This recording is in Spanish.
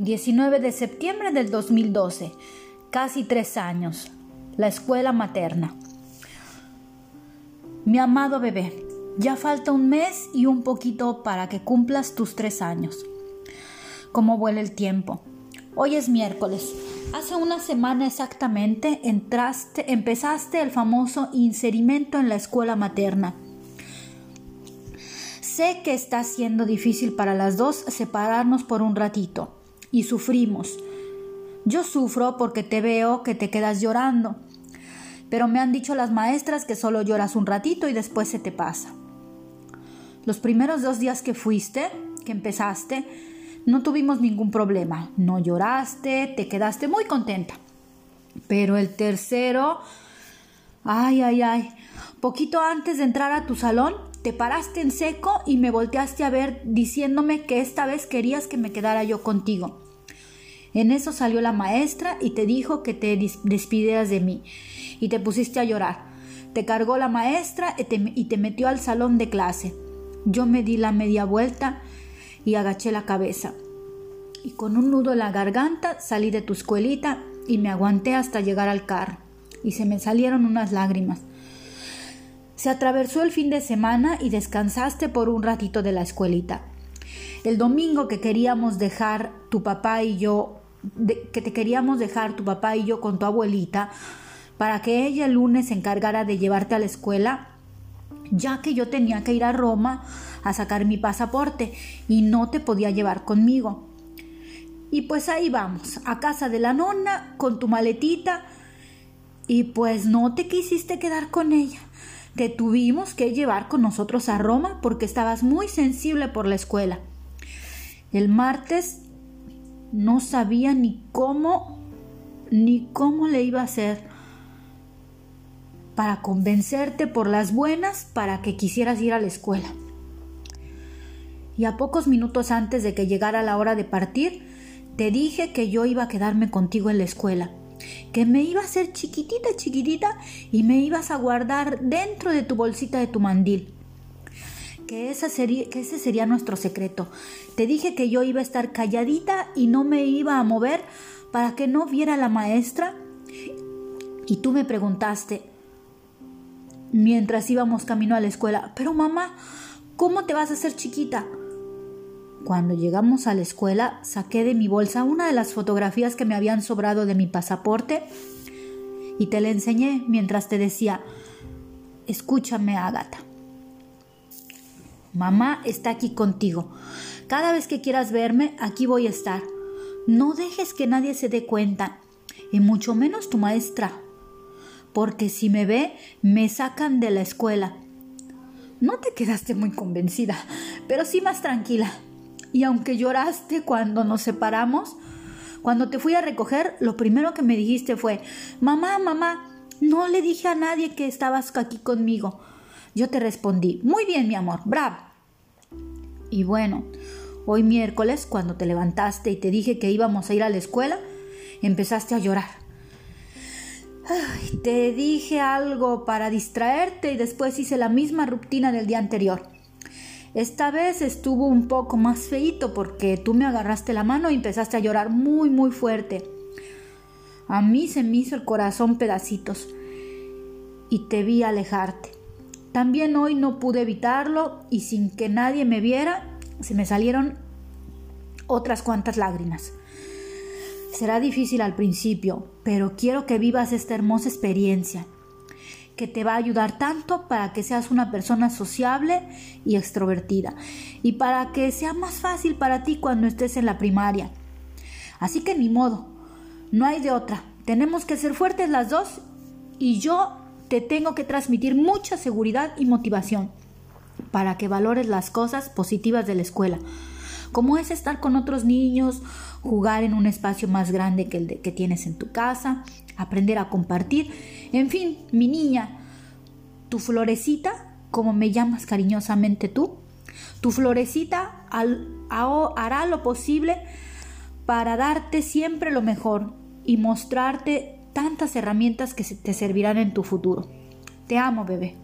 19 de septiembre del 2012, casi tres años, la escuela materna. Mi amado bebé, ya falta un mes y un poquito para que cumplas tus tres años. ¿Cómo vuela el tiempo? Hoy es miércoles. Hace una semana exactamente entraste, empezaste el famoso inserimento en la escuela materna. Sé que está siendo difícil para las dos separarnos por un ratito y sufrimos. Yo sufro porque te veo que te quedas llorando pero me han dicho las maestras que solo lloras un ratito y después se te pasa. Los primeros dos días que fuiste, que empezaste, no tuvimos ningún problema. No lloraste, te quedaste muy contenta. Pero el tercero, ay, ay, ay, poquito antes de entrar a tu salón, te paraste en seco y me volteaste a ver diciéndome que esta vez querías que me quedara yo contigo. En eso salió la maestra y te dijo que te despidieras de mí y te pusiste a llorar. Te cargó la maestra y te, metió al salón de clase. Yo me di la media vuelta y agaché la cabeza. Y con un nudo en la garganta salí de tu escuelita y me aguanté hasta llegar al carro. Y se me salieron unas lágrimas. Se atravesó el fin de semana y descansaste por un ratito de la escuelita. El domingo que queríamos dejar tu papá y yo, que te queríamos dejar tu papá y yo con tu abuelita, para que ella el lunes se encargara de llevarte a la escuela, ya que yo tenía que ir a Roma a sacar mi pasaporte y no te podía llevar conmigo. Y pues ahí vamos, a casa de la nonna, con tu maletita, y pues no te quisiste quedar con ella. Te tuvimos que llevar con nosotros a Roma porque estabas muy sensible por la escuela. El martes no sabía ni cómo ni cómo le iba a hacer para convencerte por las buenas para que quisieras ir a la escuela. Y a pocos minutos antes de que llegara la hora de partir, te dije que yo iba a quedarme contigo en la escuela, que me iba a hacer chiquitita, chiquitita y me ibas a guardar dentro de tu bolsita de tu mandil. Que, esa sería, que ese sería nuestro secreto. Te dije que yo iba a estar calladita y no me iba a mover para que no viera la maestra. Y tú me preguntaste, mientras íbamos camino a la escuela. Pero mamá, ¿cómo te vas a hacer chiquita? Cuando llegamos a la escuela, saqué de mi bolsa una de las fotografías que me habían sobrado de mi pasaporte y te la enseñé mientras te decía, escúchame, Ágata. Mamá está aquí contigo. Cada vez que quieras verme, aquí voy a estar. No dejes que nadie se dé cuenta, y mucho menos tu maestra porque si me ve, me sacan de la escuela. No te quedaste muy convencida, pero sí más tranquila. Y aunque lloraste cuando nos separamos, cuando te fui a recoger, lo primero que me dijiste fue, mamá, mamá, no le dije a nadie que estabas aquí conmigo. Yo te respondí, muy bien, mi amor, bravo. Y bueno, hoy miércoles, cuando te levantaste y te dije que íbamos a ir a la escuela, empezaste a llorar te dije algo para distraerte y después hice la misma rutina del día anterior. Esta vez estuvo un poco más feito porque tú me agarraste la mano y empezaste a llorar muy muy fuerte. A mí se me hizo el corazón pedacitos y te vi alejarte. También hoy no pude evitarlo y sin que nadie me viera se me salieron otras cuantas lágrimas. Será difícil al principio, pero quiero que vivas esta hermosa experiencia, que te va a ayudar tanto para que seas una persona sociable y extrovertida, y para que sea más fácil para ti cuando estés en la primaria. Así que ni modo, no hay de otra. Tenemos que ser fuertes las dos y yo te tengo que transmitir mucha seguridad y motivación para que valores las cosas positivas de la escuela como es estar con otros niños, jugar en un espacio más grande que el que tienes en tu casa, aprender a compartir. En fin, mi niña, tu florecita, como me llamas cariñosamente tú, tu florecita hará lo posible para darte siempre lo mejor y mostrarte tantas herramientas que te servirán en tu futuro. Te amo, bebé.